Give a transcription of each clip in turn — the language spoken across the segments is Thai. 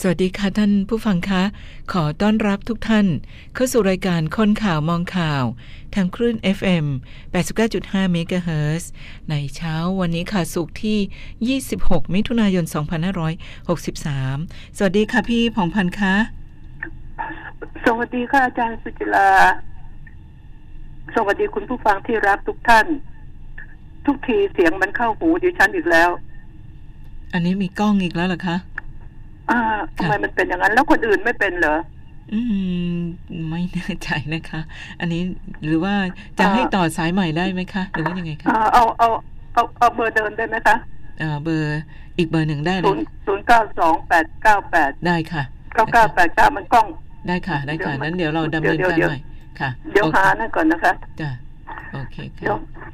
สวัสดีค่ะท่านผู้ฟังคะ ขอต้อนรับทุกท่าน เข้าสู่รายการคนข่าวมองข่าว ทางคลื่น FM 89.5 MHz ในเช้าวันนี้ค่ะสุกร์ที่ 26 มิถุนายน 2563 สวัสดีค่ะพี่ผ่องพันธ์คะสวัสดีค่ะอาจารย์สุจิลา สวัสดีคุณผู้ฟังที่รักทุกท่าน ทุกทีเสียงมันเข้าหูดิฉันอีกแล้ว อันนี้มีกล้องอีกแล้วเหรอคะ อ่าทำไมมันเป็นอย่างนั้น แล้วคนอื่นไม่เป็นเหรออืม ไม่แน่ใจนะคะ อันนี้หรือว่าจะอ่าให้ต่อสายใหม่ได้ไหมคะ หรือว่ายังไงคะอ่าเอาเอาเอาเอาเบอร์เดินได้ไหมคะเอ่อเบอร์อีกเบอร์หนึ่งได้เลศูยนย์ศูนย์เก้าสองแปดเก้าแปดได้ค่ะเก้าเก้าแปดเก้ามันกล้อง ได้ค่ะ ได้ค่ะเดี๋ยวนั้นเดี๋ยวเราดำเนินเดี๋ยวการเดี๋ยวใหม่ค่ะ เดี๋ยวโอคหานั่นก่อนนะคะ จ้ะ โอเคเดี๋ยวค่ะ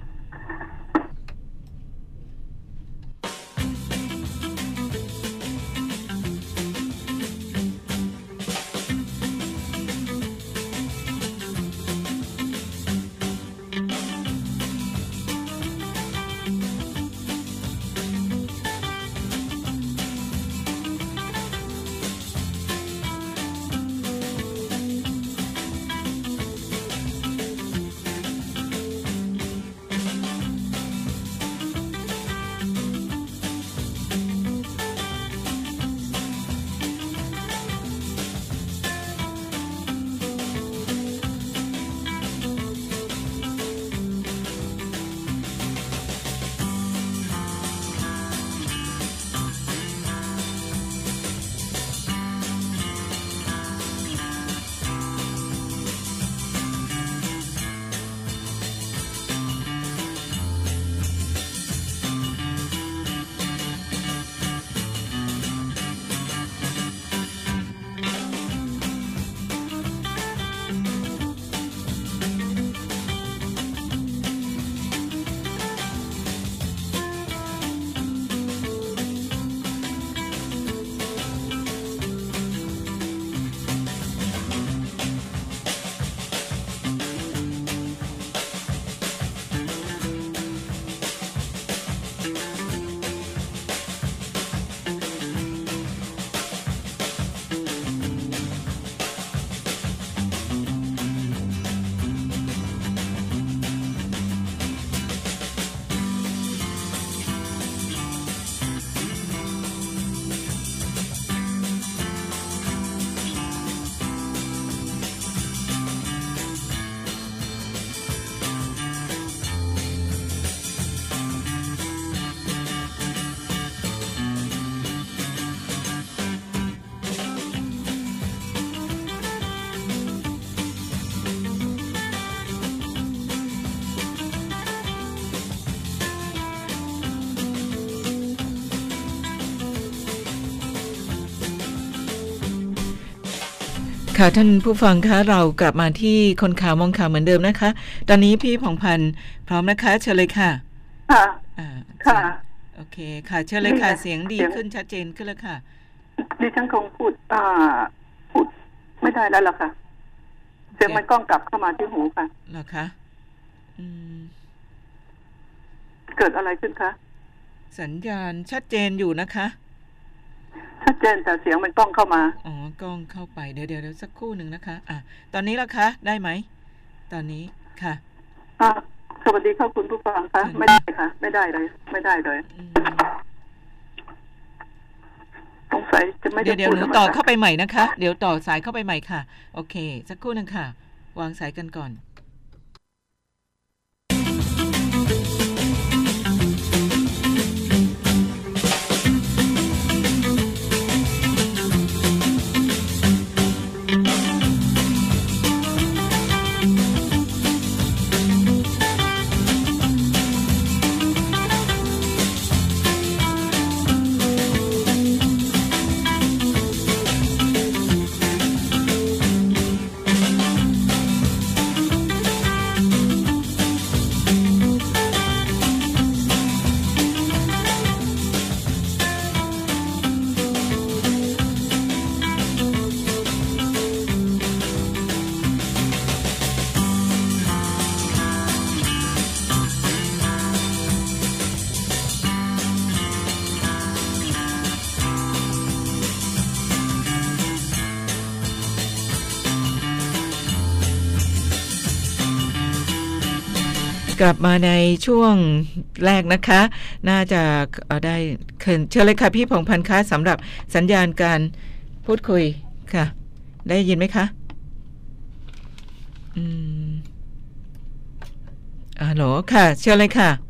ค่ะท่านผู้ฟังคะเรากลับมาที่คนข่าวมองข่าวเหมือนเดิมนะคะ ตอนนี้พี่ผ่องพันธ์พร้อมนะคะ เชิญเลยค่ะ ค่ะอ่าค่ะ โอเคค่ะเชิญเลยค่ะนี่ไงเสียงดีเสียงขึ้นชัดเจนขึ้นแล้วค่ะดิฉันคงพูดอ่าพูดไม่ได้แล้วล่ะค่ะเสียงมันกล้องกลับเข้ามาที่หูค่ะเหรอคะอืมเกิดอะไรขึ้นคะสัญญาณชัดเจนอยู่นะคะ ชัดเจนแต่เสียงมันกล้องเข้ามาอ๋อกล้องเข้าไปเดี๋ยวเดี๋ยวเดี๋ยวสักครู่หนึ่งนะคะ อะตอนนี้ละคะ ได้ไหมตอนนี้ค่ะอ่าสวัสดีครับคุณผู้ฟังคะไม่ได้ค่ะ ไม่ได้เลย ไม่ได้เลยอืมสงสัยจะไม่ได้เดี๋ยวเดี๋ยวพูดหนูแล้วต่อมั้งเข้าไปใหม่นะคะ เดี๋ยวต่อสายเข้าไปใหม่ค่ะ โอเค สักครู่หนึ่งค่ะ วางสายกันก่อน กลับมาในช่วงแรกนะคะ น่าจะได้เชิญเลยค่ะพี่พงพันธ์คะสำหรับสัญญาณการพูดคุยค่ะ ได้ยินไหมคะอืมอ่าโหลค่ะ เชิญเลยค่ะ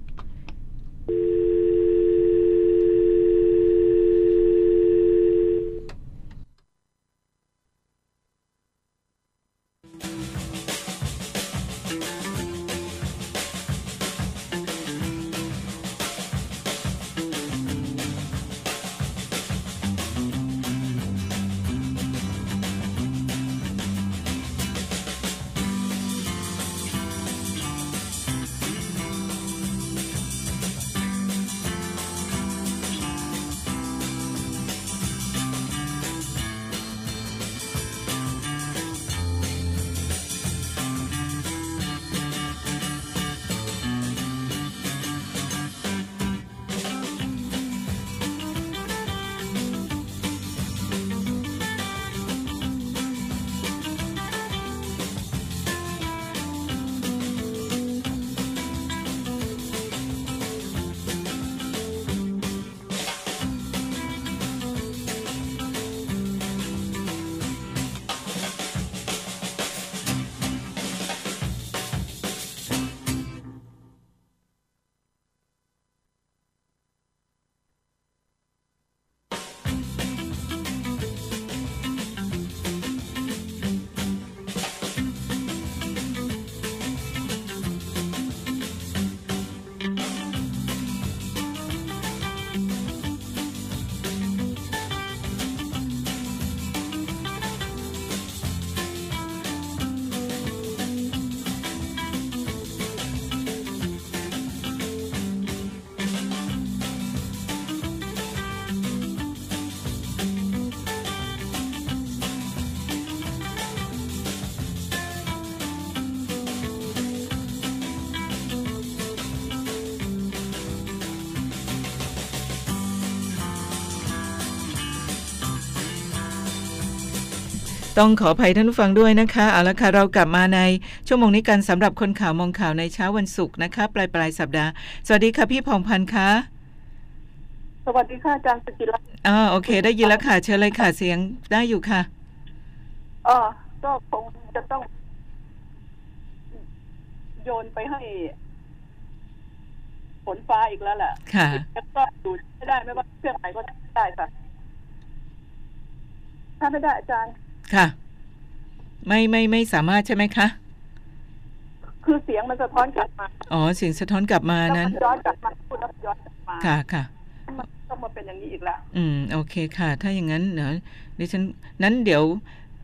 ต้องขออภัยท่านผู้ฟังด้วยนะคะ เอาละค่ะ เรากลับมาในชั่วโมงนี้กันสำหรับคนข่าวมองข่าวในเช้าวันศุกร์นะคะ ปลายปลายสัปดาห์ สวัสดีค่ะพี่พงพันธ์คะสวัสดีค่ะอาจารย์สกิลาอ่าโอเค ได้ยินแล้วค่ะ เชิญเลยค่ะเสียงได้อยู่ค่ะอ๋อก็คงจะต้อง โยนไปให้ฝนฟ้าอีกแล้วแหละค่ะแล้วก็ดูไม่ได้ไม่ว่าเครื่องไหนก็ได้ค่ะ ถ้าไม่ได้อาจารย์ ค่ะ ไม่ไม่ไม่สามารถใช่ไหมคะ คือเสียงมันสะท้อนกลับมา อ๋อเสียงสะท้อนกลับมาแล้วนั้นมันย้อนกลับมาพูดแล้วมันย้อนกลับมาค่ะค่ะมันก็มาเป็นอย่างนี้อีกแล้วอืมโอเคค่ะ ถ้าอย่างนั้นเดี๋ยวดิฉันนั้นเดี๋ยว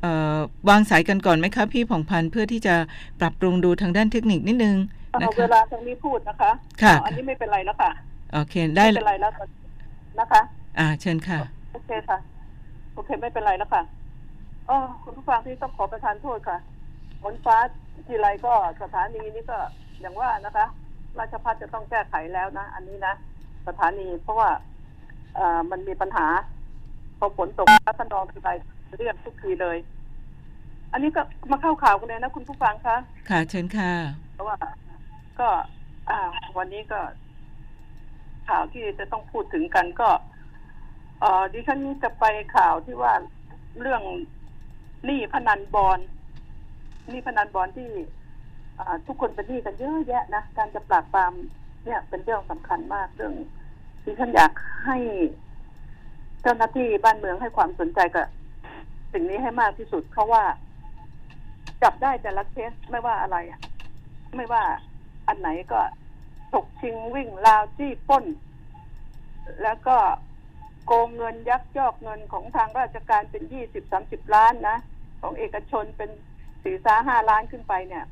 เอ่อวางสายกันก่อนไหมคะพี่ผ่องพันธ์เพื่อที่จะปรับปรุงดูทางด้านเทคนิคนิดนึงนะเอาเวคะลาทางนี้พูดนะคะค่ะอ๋ออันนี้ไม่เป็นไรแล้วค่ะโอเคได้ไม่เป็นไรแล้วนะคะ อ่าเชิญค่ะ โอเคค่ะ โอเคไม่เป็นไรแล้วค่ะ อ๋อคุณผู้ฟังที่ต้องขอประทานโทษค่ะฝนฟ้าทีไรก็สถานีนี้ก็อย่างว่านะคะ ราชพัฒจะต้องแก้ไขแล้วนะ อันนี้นะสถานีเพราะว่าเอ่อมันมีปัญหาพอฝนตกฟ้าขนองทีไรเรียกทุกทีเลย อันนี้ก็มาเข้าข่าวกันเลยนะคุณผู้ฟังคะค่ะเชิญค่ะเพราะว่า ก็ อ่า วันนี้ก็ ข่าวที่จะต้องพูดถึงกันก็ เอ่อดิฉันจะไปข่าวที่ว่าเรื่อง หนี้พนันบอลหนี้พนันบอลที่อทุกคนเป็นหนี้กันเยอะแยะนะการจะปราบปรามเนี่ยเป็นเรื่องสำคัญมากเรื่องดิฉันอยากให้เจ้าหน้าที่บ้านเมืองให้ความสนใจกับสิ่งนี้ให้มากที่สุด เพราะว่าจับได้แต่ละเคสไม่ว่าอะไรอะไม่ว่าอันไหนก็ถกชิงวิ่งราวจี้ป้น แล้วก็โกงเงินยักยอกเงินของทางราชการเป็นยี่สิบสามสิบล้านนะ ของเอกชนเป็นสี่สาห้าล้านขึ้นไปเนี่ย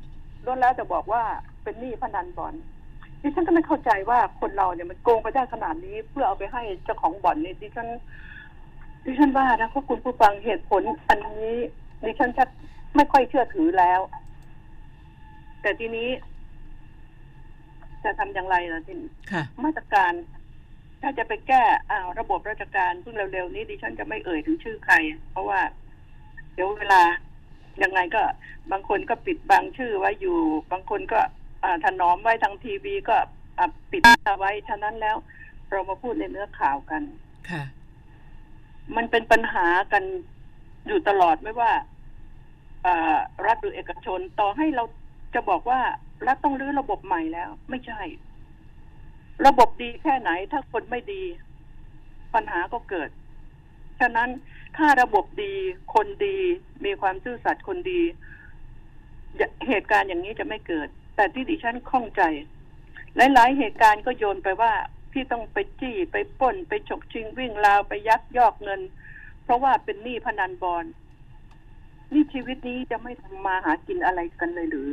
ล้วนแล้วจะบอกว่าเป็นหนี้พนันบอลดิฉันก็ไม่เข้าใจว่าคนเราเนี่ยมันโกงไปได้ขนาดนี้ เพื่อเอาไปให้เจ้าของบ่อนนี่ดิฉันดิฉันว่านะพวกคุณผู้ฟังเหตุผลอันนี้ดิฉันชักไม่ค่อยเชื่อถือแล้ว แต่ทีนี้ จะทำอย่างไรล่ะทีนี้ค่ะมาตรการ ถ้าจะไปแก้อ่าระบบราชการซึ่งเร็วๆนี้ดิฉันจะไม่เอ่ยถึงชื่อใคร เพราะว่า เดี๋ยวเวลายังไงก็บางคนก็ปิดบังชื่อไว้อยู่ บางคนก็อ่าถนอมไว้ทางทีวีก็อะปิดเอาไว้ฉะนั้นแล้วเรามาพูดในเนื้อข่าวกัน ค่ะ มันเป็นปัญหากันอยู่ตลอดไม่ว่าอ่ารัฐหรือเอกชนต่อให้เราจะบอกว่ารัฐต้องรื้อระบบใหม่แล้ว ไม่ใช่ ระบบดีแค่ไหน ถ้าคนไม่ดี ปัญหาก็เกิด ฉะนั้นถ้าระบบดีคนดีมีความซื่อสัตย์คนดี เหตุการณ์อย่างนี้จะไม่เกิด แต่ที่ดิฉันข้องใจ หลาย ๆ เหตุการณ์ก็โยนไปว่าพี่ต้องไปจี้ไปป้นไปฉกชิงวิ่งราวไปยักยอกเงิน เพราะว่าเป็นหนี้พนันบอลนี่ชีวิตนี้จะไม่ทำมาหากินอะไรกันเลยหรือ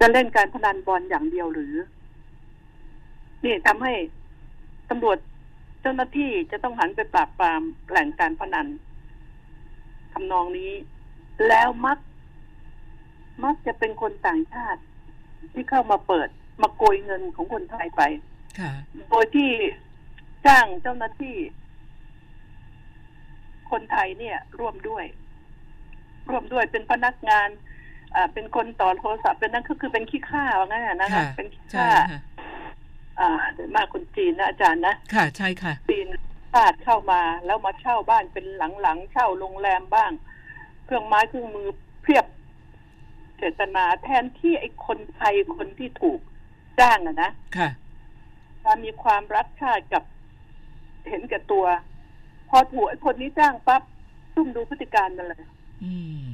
จะเล่นการพนันบอลอย่างเดียวหรือ นี่ทำให้ตำรวจ เจ้าหน้าที่จะต้องหันไปปราบปรามแหล่งการพนันทำนองนี้ แล้วมัก มักจะเป็นคนต่างชาติ ที่เข้ามาเปิดมาโกยเงินของคนไทยไปค่ะโดยที่จ้างเจ้าหน้าที่ คนไทยเนี่ย ร่วมด้วย ร่วมด้วยเป็นพนักงาน อ่า เป็นคนต่อโทรศัพท์เป็นนั่นก็คือเป็นขี้ข้าว่างั้นน่ะนะคะค่ะเป็นขี้ใช่ข้าค่ะ อ่าโดยมากคนจีนนะอาจารย์นะค่ะใช่ค่ะจีนพาดเข้ามาแล้วมาเช่าบ้านเป็นหลังๆเช่าโรงแรมบ้าง เครื่องไม้เครื่องมือเพียบเจตนาแทนที่ไอ้คนไทยคนที่ถูกจ้างอะนะค่ะถ้ามีความรักชาติกับเห็นแก่ตัว พอถูกไอ้คนนี้จ้างปั๊บซุ่มดูพฤติการมันเลยอืม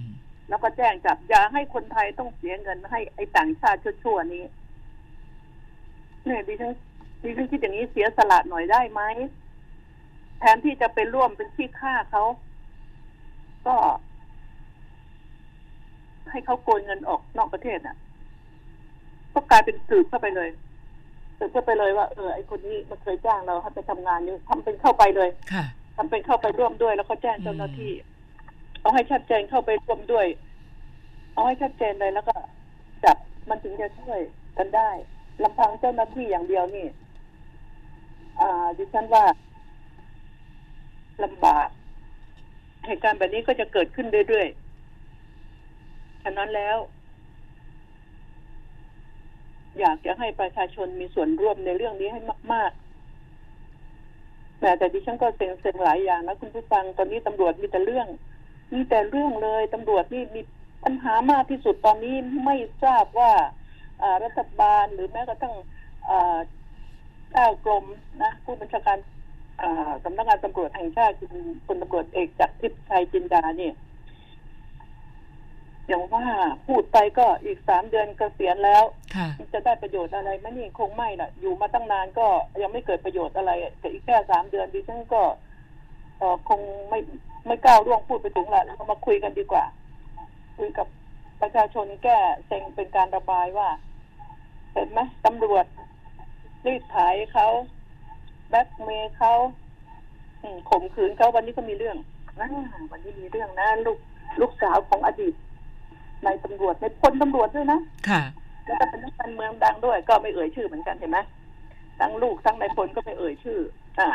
แล้วก็แจ้งจับอย่าให้คนไทยต้องเสียเงินให้ไอ้ต่างชาติชั่วๆนี้ เนี่ยดิฉันดิฉันคิดอย่างนี้เสียสละหน่อยได้ไหมแทนที่จะไปร่วมเป็นที่ฆ่าเขา ก็ ให้เขาโกยเงินออกนอกประเทศอะ ก็กลายเป็นสืบเข้าไปเลยสืบเข้าไปเลยว่าเออไอคนนี้มันเคยจ้างเราให้ไปทำงานอยู่ทำเป็นเข้าไปเลยค่ะทำเป็นเข้าไปร่วมด้วย แล้วก็แจ้งเจ้าหน้าที่ เอาให้ชัดเจนเข้าไปร่วมด้วย เอาให้ชัดเจนเลยแล้วก็จับมันถึงจะช่วยกันได้ ลำพังเจ้าหน้าที่อย่างเดียวนี่ อ่า ดิฉันว่าลำบากเหตุการณ์แบบนี้ก็จะเกิดขึ้นเรื่อยๆ ฉะนั้นแล้ว อยากจะให้ประชาชนมีส่วนร่วมในเรื่องนี้ให้มาก ๆ แต่แต่ดิฉันก็เซ็งเซ็งหลายอย่างนะคุณผู้ฟัง ตอนนี้ตำรวจมีแต่เรื่อง มีแต่เรื่องเลยตำรวจนี่มีปัญหามากที่สุดตอนนี้ไม่ทราบว่าอ่า รัฐบาลหรือแม้กระทั่งอ่าเจ้ากรมนะผู้บัญชาการอ่าสำนักงานตำรวจแห่งชาติคุณพลตำรวจเอกจากทิพย์ชัยจินดาเนี่ยอย่างว่าพูดไปก็อีกสามเดือนเกษียณแล้วค่ะจะได้ประโยชน์อะไรไหมนี่คงไม่น่ะ อยู่มาตั้งนานก็ยังไม่เกิดประโยชน์อะไรแต่อีกแค่สามเดือนดิฉันก็เออคงไม่ไม่ก้าวล่วงพูดไปถึงละเรามาคุยกันดีกว่า คุยกับประชาชนแก้เซ็งเป็นการระบายว่าเห็นไหมตำรวจรีดไถเขาแบล็กเมย์เขาอืมข่มขืนเขาวันนี้ก็มีเรื่องนะวันนี้มีเรื่องนะลูกลูกสาวของอดีตนายตำรวจในพลตำรวจด้วยนะค่ะแล้วก็เป็นนักการเมืองดังด้วย ก็ไม่เอ่ยชื่อเหมือนกันเห็นไหมทั้งลูกทั้งนายพลก็ไม่เอ่ยชื่อ อ่า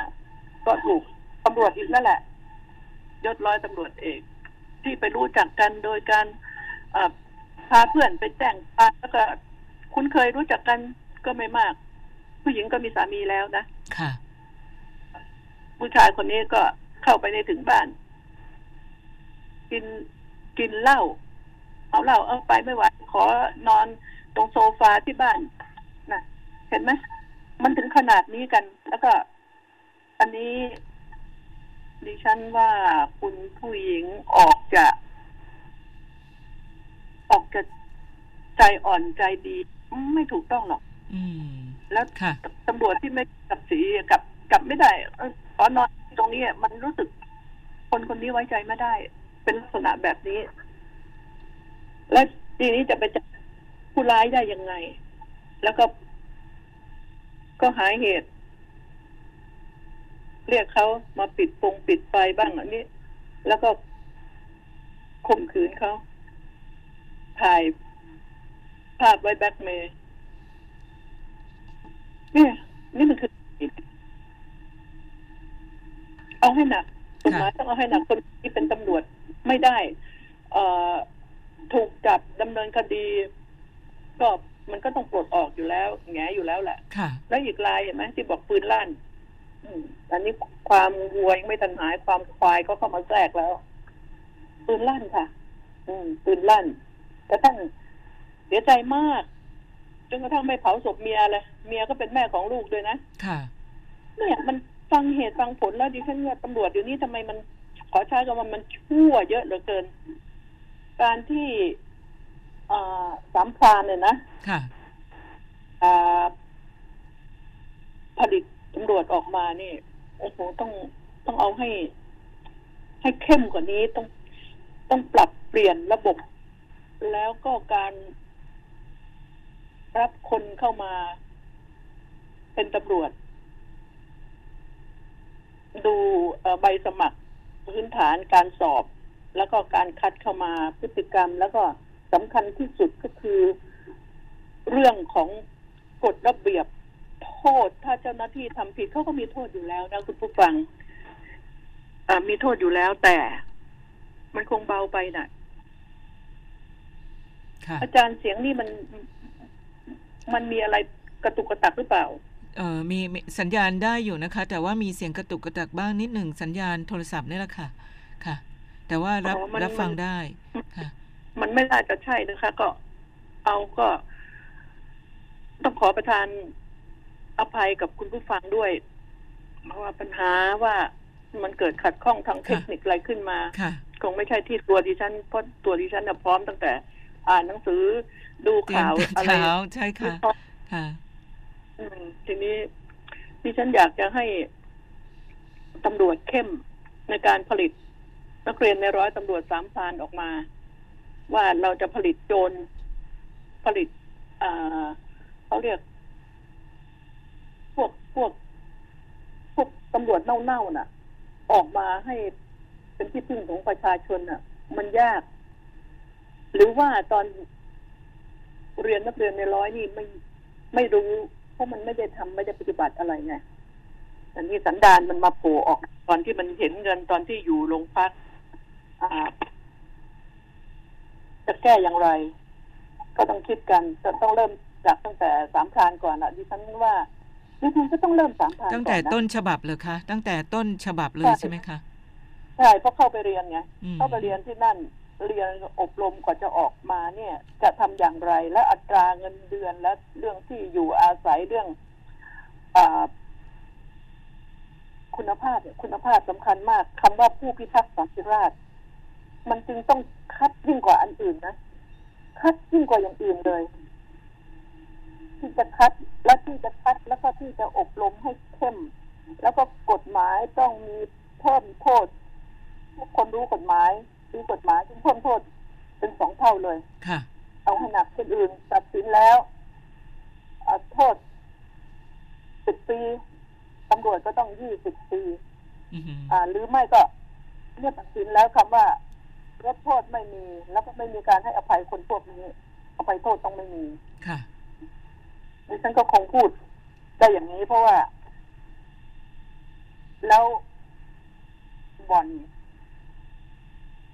ก็ถูกตำรวจอีกนั่นแหละยศร้อยตำรวจเอกที่ไปรู้จักกันโดยการอ่าพาเพื่อนไปแจ้งความแล้วก็ คุ้นเคยรู้จักกันก็ไม่มาก ผู้หญิงก็มีสามีแล้วนะค่ะ ผู้ชายคนนี้ก็เข้าไปในถึงบ้าน กินกินเหล้าเอาเหล้าเอาไปไม่ไหวขอนอนตรงโซฟาที่บ้านนะเห็นไหมมันถึงขนาดนี้กัน แล้วก็ อันนี้ดิฉันว่าคุณผู้หญิงออกจะ ออกจะใจอ่อนใจดี ไม่ถูกต้องหรอกอืมแล้วค่ะตำรวจที่ไม่กับสีกับกับไม่ได้เอ่อขอนอนตรงนี้อะมันรู้สึก คนคนนี้ไว้ใจไม่ได้ เป็นลักษณะแบบนี้ แล้วทีนี้จะไปจับผู้ร้ายได้ยังไง แล้วก็ ก็หาเหตุ เรียกเขามาปิดปงปิดไฟบ้างอันนี้ แล้วก็ข่มขืนเขาถ่าย ภาพไว้แบล็กเมย์เนี่ยนี่มันคือเอาให้หนักกฎหมายต้องเอาให้หนักคนที่เป็นตำรวจไม่ได้ เอ่อถูกจับดำเนินคดี ก็มันก็ต้องปลดออกอยู่แล้วแงอยู่แล้วแหละค่ะ แล้วอีกรายเห็นไหมที่บอกปืนลั่นอืมอันนี้ความวัวยังไม่ทันหายความควายก็เข้ามาแทรกแล้ว ปืนลั่นค่ะ อืม ปืนลั่นกระทั่ง เสียใจมากจนกระทั่งไม่เผาศพเมียเลยเมียก็เป็นแม่ของลูกด้วยนะค่ะเนี่ยมันฟังเหตุฟังผลแล้วดิฉันว่าตำรวจเดี๋ยวนี้ทำไมมันขอใช้คำว่ามันชั่วเยอะเหลือเกิน การที่อ่าสามพรานเนี่ยนะค่ะอ่าผลิตตำรวจออกมานี่โอ้โหต้องต้องเอาให้ ให้เข้มกว่านี้ต้องต้องปรับเปลี่ยนระบบ แล้วก็การ รับคนเข้ามา เป็นตำรวจ ดูเอ่อใบสมัครพื้นฐานการสอบ แล้วก็การคัดเข้ามาพฤติกรรม แล้วก็สำคัญที่สุดก็คือ เรื่องของกฎระเบียบโทษ ถ้าเจ้าหน้าที่ทำผิดเขาก็มีโทษอยู่แล้วนะคุณผู้ฟังอ่ามีโทษอยู่แล้วแต่มันคงเบาไปน่ะค่ะอาจารย์เสียงนี่มัน มันมีอะไรกระตุกกระตักหรือเปล่า เอ่อมีมีสัญญาณได้อยู่นะคะ แต่ว่ามีเสียงกระตุกกระตักบ้างนิดหนึ่งสัญญาณโทรศัพท์นี่แหละค่ะ ค่ะ แต่ว่ารับอ๋อมัน รับฟังมันได้ค่ะ มันไม่น่าจะใช่นะคะ ก็เอาก็ ต้องขอประทานอภัยกับคุณผู้ฟังด้วย เพราะว่าปัญหาว่ามันเกิดขัดข้องทางเทคนิคอะไรขึ้นมา ค่ะ คงไม่ใช่ที่ตัวดิฉันเพราะตัวดิฉันน่ะพร้อมตั้งแต่ อ่านหนังสือดูเตรียมข่าวแต่อะไรเช้าใช่ค่ะค่ะอืมทีนี้ดิฉันอยากจะให้ตำรวจเข้มในการผลิตนักเรียนในร้อยตำรวจสามพรานออกมา ว่าเราจะผลิตโจรผลิตอ่าเขาเรียก พวกพวก พวกตำรวจเน่าๆน่ะ ออกมาให้เป็นที่พึ่งของประชาชนน่ะ มันยาก หรือว่าตอนเรียนนักเรียนในร้อยนี่ไม่ไม่รู้ เพราะมันไม่ได้ทำไม่ได้ปฏิบัติอะไรไงอันนี้สันดานมันมาโผล่ออก ตอนที่มันเห็นเงินตอนที่อยู่โรงพักอ่าจะแก้อย่างไร ก็ต้องคิดกันจะต้องเริ่มจากตั้งแต่สามพรานก่อนอะดิฉันว่าดิฉันก็ต้องเริ่มสามพรานตั้งก่แต่อนนะต้นฉบับเลยคะตั้งแต่ต้นฉบับเลยใช่ไหมคะใช่เพราะเข้าไปเรียนไงอืมเข้าไปเรียนที่นั่น เรียนอบรมกว่าจะออกมาเนี่ยจะทำอย่างไร และอัตราเงินเดือนและเรื่องที่อยู่อาศัยเรื่องอคุณภาพเนี่ยคุณภาพสำคัญมากคำว่าผู้พิทักษ์สันติราษฎร์มันจึงต้องคัดยิ่งกว่าอันอื่นนะคัดยิ่งกว่าอย่างอื่นเลย ที่จะคัดและที่จะคัดแล้วก็ที่จะอบรมให้เข้ม แล้วก็กฎหมายต้องมีเพิ่มโทษทุกคนรู้กฎหมาย รู้กฎหมายจึงเพิ่มโทษเป็นสองเท่าเลย ค่ะ เอาให้หนักคนอื่นตัดสินแล้วอ่าโทษสิบปีตำรวจก็ต้องยี่สิบปีอือหืออ่า หรือไม่ก็เมื่อตัดสินแล้วคำว่าลดโทษไม่มี แล้วก็ไม่มีการให้อภัยคนพวกนี้อภัยโทษต้องไม่มี ค่ะดิฉันก็คงพูดได้อย่างนี้เพราะว่า แล้วบ่อน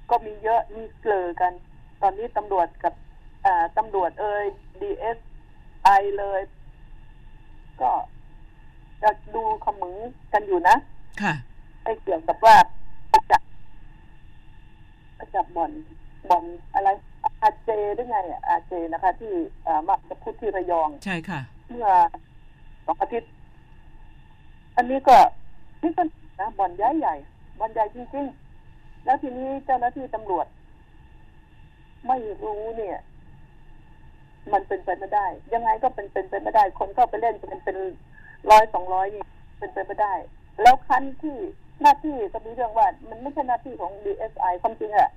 ก็มีเยอะมีเกลือกัน ตอนนี้ตำรวจกับอ่าตำรวจเอ่ยดีเอสไอเลย ก็จะดูขมึงกันอยู่นะ ค่ะไอ้เกี่ยวกับว่าไปจับไปจับบ่อนบ่อนอะไรอาเจหรือไงอะอาเจนะคะ ที่อ่ามักจะพูดที่ระยอง ใช่ค่ะ เมื่อสองอาทิตย์ อันนี้ก็นี่ก็นะบ่อนใหญ่ใหญ่บ่อนใหญ่จริงๆ แล้วทีนี้เจ้าหน้าที่ตำรวจ ไม่รู้เนี่ย มันเป็นไปไม่ได้ ยังไงก็เป็นเป็นไปไม่ได้ คนเข้าไปเล่นเป็นเป็นร้อยสองร้อยนี่เป็นไปไม่ได้ แล้วคันที่หน้าที่ก็มีเรื่องว่า มันไม่ใช่หน้าที่ของ DSI ความจริงอะ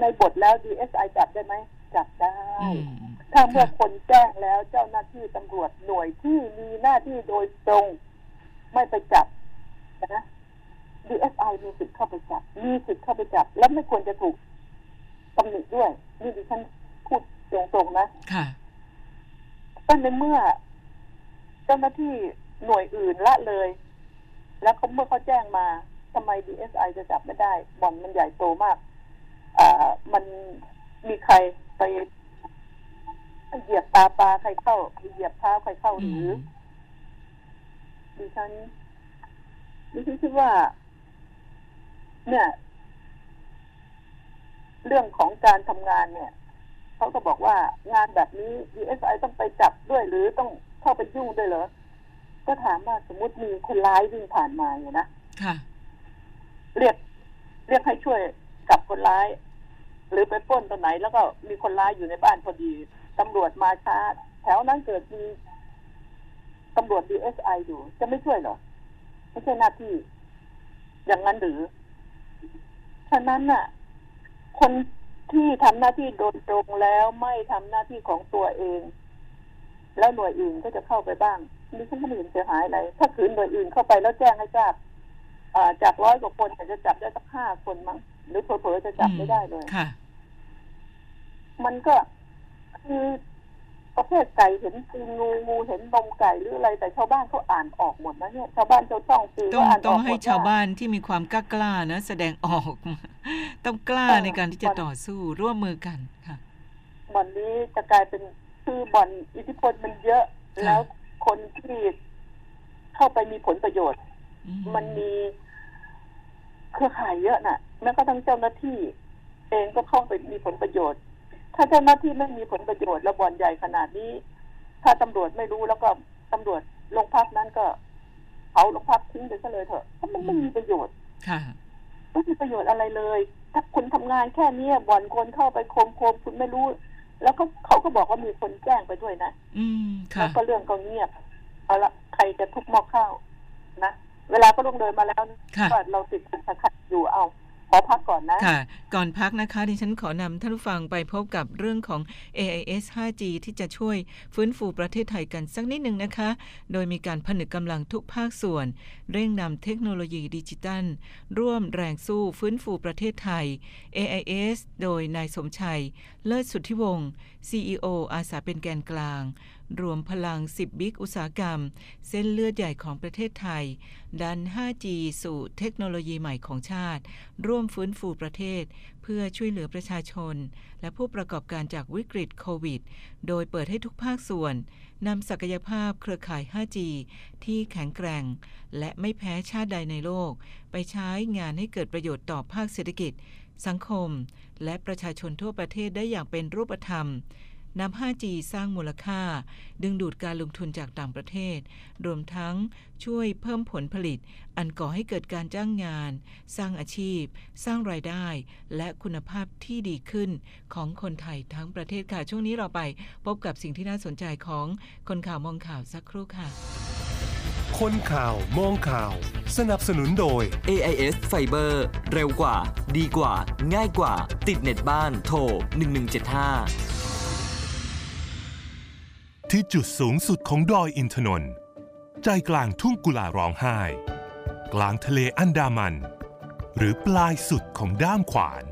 ในบทแล้ว DSI จับได้ไหมจับได้อืมถ้าเมื่อค่ะคนแจ้งแล้วเจ้าหน้าที่ตำรวจหน่วยที่มีหน้าที่โดยตรง ไม่ไปจับนะ DSI มีสิทธิ์เข้าไปจับ มีสิทธิ์เข้าไปจับ แล้วไม่ควรจะถูกตำหนิด้วย นี่ดิฉันพูดตรงๆนะ ค่ะก็ในเมื่อ เจ้าหน้าที่หน่วยอื่นละเลย แล้วเขาเมื่อเขาแจ้งมาทำไม DSI จะจับไม่ได้บ่อนมันใหญ่โตมากอ่ามันมีใครไปเหยียบตาปลาใครเข้าเหยียบเท้าใครเข้าหรือดิฉันดิฉันคิดว่า เนี่ย เรื่องของการทำงานเนี่ยเขาก็บอกว่างานแบบนี้ DSI ต้องไปจับด้วยหรือต้องเข้าไปยุ่งด้วยเหรอ ก็ถามว่าสมมติมีคนร้ายวิ่งผ่านมาเนี่ยนะค่ะ เรียกเรียกให้ช่วยจับคนร้าย หรือไปปล้นตรงไหน แล้วก็มีคนร้ายอยู่ในบ้านพอดีตำรวจมาช้าแถวนั้นเกิดมีตำรวจ DSI อยู่ จะไม่ช่วยเหรอ ไม่ใช่หน้าที่ อย่างนั้นหรือ ฉะนั้นน่ะ คนที่ทำหน้าที่โดยตรงแล้วไม่ทำหน้าที่ของตัวเอง แล้วหน่วยอื่นก็จะเข้าไปบ้างนี่ฉันก็ไม่เห็นเสียหายอะไรถ้าขืนหน่วยอื่นเข้าไปแล้วแจ้งให้ทราบอ่าจากร้อยกว่าคนอาจจะจับได้สักห้าคนมั้งหรือเผลอๆจะจับไม่ได้เลยค่ะ มันก็คือ ประเภทไก่เห็นตีนงูงูเห็นนมไก่หรืออะไรแต่ชาวบ้านเขาอ่านออกหมดนะเนี่ยชาวบ้านชาวช่องคือต้องก็อ่านอต้อองกหมให้ดชาวว่าบ้านที่มีความกล้ากล้านะแสดงออกมาต้องกล้าเออในการที่จะมันต่อสู้ร่วมมือกันค่ะบ่อนนี้จะกลายเป็นคือบ่อนอิทธิพลมันเยอะค่ะแล้วคนที่เข้าไปมีผลประโยชน์อืมันมีเครือข่ายเยอะน่ะแม้กระทั่งเจ้าหน้าที่ เองก็เข้าไปมีผลประโยชน์ ถ้าเจ้าหน้าที่ไม่มีผลประโยชน์แล้วบ่อนใหญ่ขนาดนี้ ถ้าตำรวจไม่รู้แล้วก็ตำรวจโรงพักนั้นก็เผาโรงพักทิ้งไปซะเลยเถอะเพราะมันไม่มีประโยชน์ค่ะไม่มีประโยชน์อะไรเลย ถ้าคุณทำงานแค่เนี้ยบ่อนคนเข้าไปโคมโคมๆคุณไม่รู้ แล้วก็เขาก็บอกว่ามีคนแจ้งไปด้วยนะ อืมแล้ค่ะวก็เรื่องก็เงียบเอาละใครจะทุบหม้อข้าวนะเวลาก็ลงเดินมาแล้วค่ะว่าเราติดขัดอยู่เอา ขอพักก่อนนะ ค่ะ ก่อนพักนะคะ ดิฉันขอนำท่านผู้ฟังไปพบกับเรื่องของ AIS 5G ที่จะช่วยฟื้นฟูประเทศไทยกันสักนิดหนึ่งนะคะ โดยมีการผนึกกำลังทุกภาคส่วน เร่งนำเทคโนโลยีดิจิตัล ร่วมแรงสู้ฟื้นฟูประเทศไทย AIS โดยนายสมชัย เลิศสุทธิวงศ์ CEO อาสาเป็นแกนกลาง รวมพลัง 10 บิ๊กอุตสาหกรรม เส้นเลือดใหญ่ของประเทศไทย ดัน 5G สู่เทคโนโลยีใหม่ของชาติ ร่วมฟื้นฟูประเทศ เพื่อช่วยเหลือประชาชน และผู้ประกอบการจากวิกฤตโควิด โดยเปิดให้ทุกภาคส่วนนำศักยภาพเครือข่าย 5G ที่แข็งแกร่ง และไม่แพ้ชาติใดในโลก ไปใช้งานให้เกิดประโยชน์ต่อภาคเศรษฐกิจ สังคม และประชาชนทั่วประเทศได้อย่างเป็นรูปธรรม นำ 5G สร้างมูลค่า ดึงดูดการลงทุนจากต่างประเทศ รวมทั้งช่วยเพิ่มผลผลิต อันก่อให้เกิดการจ้างงาน สร้างอาชีพ สร้างรายได้ และคุณภาพที่ดีขึ้นของคนไทยทั้งประเทศค่ะ ช่วงนี้เราไปพบกับสิ่งที่น่าสนใจของคนข่าวมองข่าวสักครู่ค่ะ คนข่าวมองข่าว สนับสนุนโดย AIS Fiber เร็วกว่า ดีกว่า ง่ายกว่า ติดเน็ตบ้านโทร1175 ที่จุดสูงสุดของดอยอินทนนท์ใจกลางทุ่งกุลาร้องไห้ กลางทะเลอันดามัน หรือปลายสุดของด้ามขวาน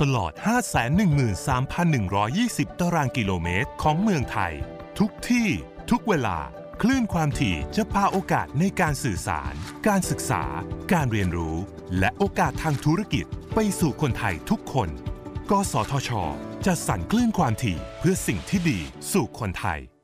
ตลอด 513,120 ตารางกิโลเมตรของเมืองไทย ทุกที่ทุกเวลา คลื่นความถี่จะพาโอกาสในการสื่อสาร การศึกษา การเรียนรู้ และโอกาสทางธุรกิจไปสู่คนไทยทุกคน กสทช จะสั่นคลื่นความถี่เพื่อสิ่งที่ดีสู่คนไทย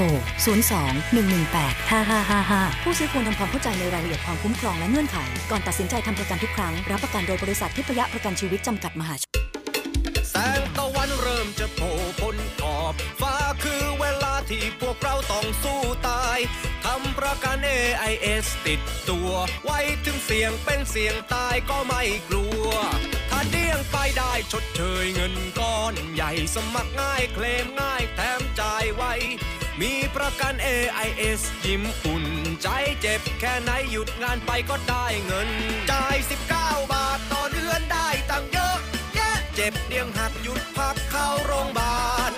ร 02 118 5555 ผู้ซื้อควรทำความเข้าใจในรายละเอียดความคุ้มครองและเงื่อนไข ก่อนตัดสินใจทำประกันทุกครั้ง รับประกันโดยบริษัททิพยประกันชีวิตจำกัดมหาชนแสงตะวันเริ่มจะโผล่พ้นขอบฟ้าคือเวลาที่พวกเราต้องสู้ตายทำประกัน AIS ติดตัว ไว้ถึงเสียงเป็นเสียงตายก็ไม่กลัวถ้า เดี้ยงไปได้ชดเชยเงินก้อนใหญ่สมัครง่ายเคลมง่ายแถมจ่ายไว มีประกัน AIS ยิ้มอุ่นใจเจ็บแค่ไหนหยุดงานไปก็ได้เงิน จ่าย 19 บาทต่อเดือนได้ตังเยอะ แยะเจ็บเดียงหักหยุดพักเข้าโรงพยาบาล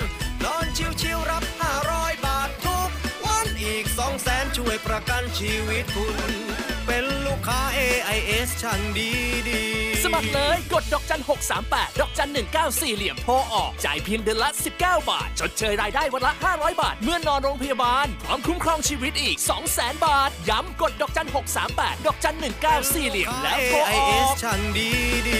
นอนชิวๆรับ 500 บาททุกวันอีก 2 0 0แสนช่วยประกันชีวิตคุณ ค้า AIS ช่างดีดีสมัครเลยกดดอกจัน 638 ดอกจัน 194 เหลี่ยมโทรออก จ่ายเพียงเดือนละ 19 บาท ชดเชยรายได้วันละ 500 บาท เมื่อนอนโรงพยาบาล พร้อมคุ้มครองชีวิตอีก 200,000 บาท ย้ำกดดอกจัน 638 ดอกจัน 194 เหลี่ยมแล้วโทรอ AIS อกช่างดีดี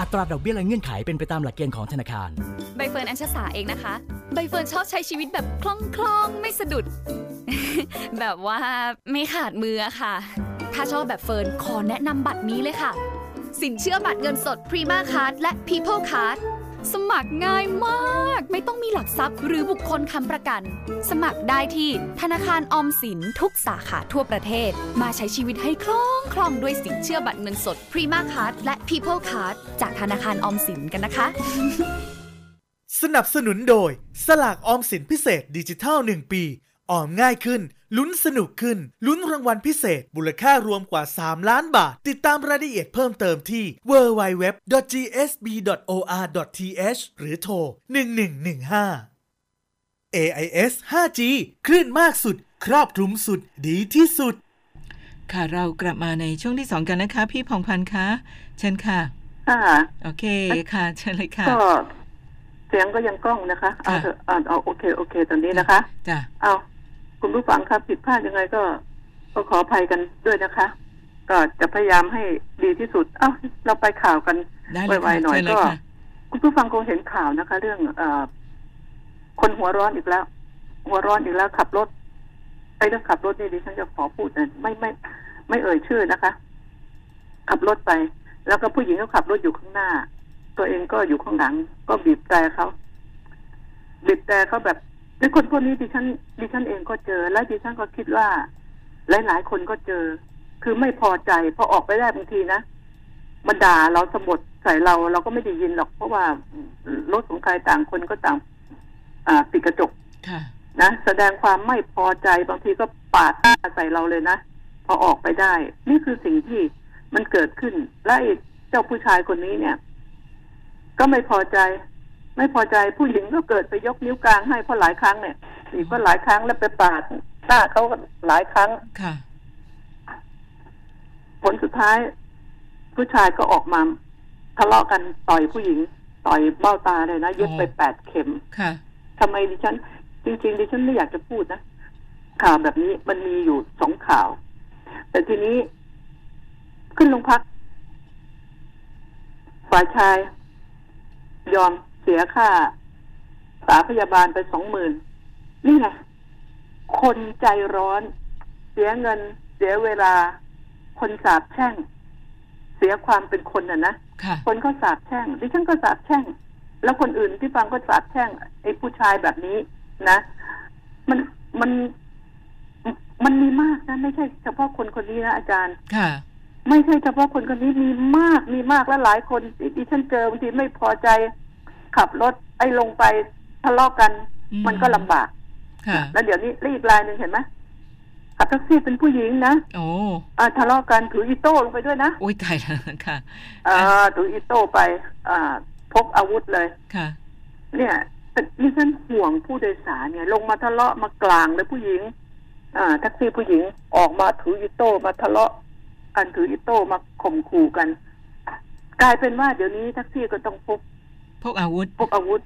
อัตราดอกเบี้ยและเงื่อนไขเป็นไปตามหลักเกณฑ์ของธนาคาร ใบเฟิร์นอัญชสาเองนะคะ ใบเฟิร์นชอบใช้ชีวิตแบบคล่องคล่องไม่สะดุด แบบว่าไม่ขาดมือค่ะ ถ้าชอบแบบเฟิร์นขอแนะนำบัตรนี้เลยค่ะ สินเชื่อบัตรเงินสด Prima Card และ People Card สมัครง่ายมาก ไม่ต้องมีหลักทรัพย์หรือบุคคลค้ำประกัน สมัครได้ที่ธนาคารออมสินทุกสาขาทั่วประเทศ มาใช้ชีวิตให้คล่องคล่องด้วยสินเชื่อบัตรเงินสด Prima Card และ People Card จากธนาคารออมสินกันนะคะ สนับสนุนโดย สลากออมสินพิเศษดิจิทัล 1 ปี ออมง่ายขึ้น ลุ้นสนุกขึ้น ลุ้นรางวัลพิเศษมูลค่ารวมกว่า 3 ล้านบาท ติดตามรายละเอียดเพิ่มเติมที่ www.gsb.or.th หรือโทร 1115 AIS 5G คลื่นมากสุด ครอบคลุมสุด ดีที่สุด ค่ะเรากลับมาในช่วงที่สองกันนะคะ พี่พองพันธ์คะ เชิญค่ะ ค่ะ โอเคค่ะ เชิญเลยค่ะก็เสียงก็ยังกล้องนะคะ เอาค่ะเถอะเอาเอาโอเค โอเค ตอนนี้นะคะ จ้ะเอา คุณผู้ฟังครับผิดพลาดยังไงก็ก็ขออภัยกันด้วยนะคะ ก็จะพยายามให้ดีที่สุด เอ้าเราไปข่าวกันได้เลยไวค่ะๆหน่อยเชิญเลยก็ค่ะคุณผู้ฟังคงเห็นข่าวนะคะ เรื่องเออคนหัวร้อนอีกแล้ว หัวร้อนอีกแล้วขับรถไอ้เรื่องขับรถนี่ดิฉันจะขอพูดนะไม่ไม่ ไม่เอ่ยชื่อนะคะ ขับรถไป แล้วก็ผู้หญิงก็ขับรถอยู่ข้างหน้า ตัวเองก็อยู่ข้างหลัง ก็บีบแต่เขาบีบแต่เขาแบบ ในคนพวกนี้ดิฉันดิฉันเองก็เจอ และดิฉันก็คิดว่า หลาย ๆ คนก็เจอ คือไม่พอใจพอออกไปได้บางทีนะมันด่าเราสะบดใส่เราเราก็ไม่ได้ยินหรอก เพราะว่ารถของใครต่างคนก็ต่าง อ่าปิดกระจกค่ะนะแสดงความไม่พอใจบางทีก็ปาดหน้าใส่เราเลยนะพอออกไปได้ นี่คือสิ่งที่มันเกิดขึ้น และไอ้เจ้าผู้ชายคนนี้เนี่ย ก็ไม่พอใจ ไม่พอใจผู้หญิงก็เกิดไปยกนิ้วกลางให้เพราะหลายครั้งเนี่ยอีกก็หลายครั้งแล้วไปปาดหน้าเขาก็หลายครั้งค่ะ ผลสุดท้าย ผู้ชายก็ออกมาทะเลาะกันต่อยผู้หญิง ต่อยเบ้าตาเลยนะเย็บไปโอ้แปดเข็มค่ะทำไมดิฉัน จริง ๆ ดิฉันไม่อยากจะพูดนะข่าวแบบนี้มันมีอยู่สองข่าว แต่ทีนี้ขึ้นโรงพักฝ่ายชาย ยอม เสียค่าสาพยาบาลไปสองหมื่นนี่ไงคนใจร้อน เสียเงิน เสียเวลา คนสาบแช่ง เสียความเป็นคนน่ะนะค่ะคนก็สาบแช่งดิฉันก็สาบแช่ง แล้วคนอื่นที่ฟังก็สาบแช่งไอ้ผู้ชายแบบนี้นะ มันมันมันมีมากนะไม่ใช่เฉพาะคนคนนี้นะอาจารย์ค่ะไม่ใช่เฉพาะคนคนนี้มีมากมีมากและหลายคนที่ดิฉันเจอบางทีไม่พอใจ ขับรถไอ้ลงไปทะเลาะกัน อืมมันก็ลำบาก ค่ะ แล้วเดี๋ยวนี้รีบรายหนึ่งเห็นไหมขับแท็กซี่เป็นผู้หญิงนะโอ้อ่าทะเลาะกันถืออีโต้ลงไปด้วยนะโอ้ยตายแล้วค่ะ อ่าถืออีโต้ไป อ่าพกอาวุธเลย ค่ะ เนี่ยแต่ดิฉันห่วงผู้โดยสารเนี่ย ลงมาทะเลาะมากลางเลยผู้หญิง อ่าแท็กซี่ผู้หญิงออกมาถืออีโต้มาทะเลาะกันถืออีโต้มาข่มขู่กัน กลายเป็นว่าเดี๋ยวนี้แท็กซี่ก็ต้องพก พกอาวุธพกอาวุธ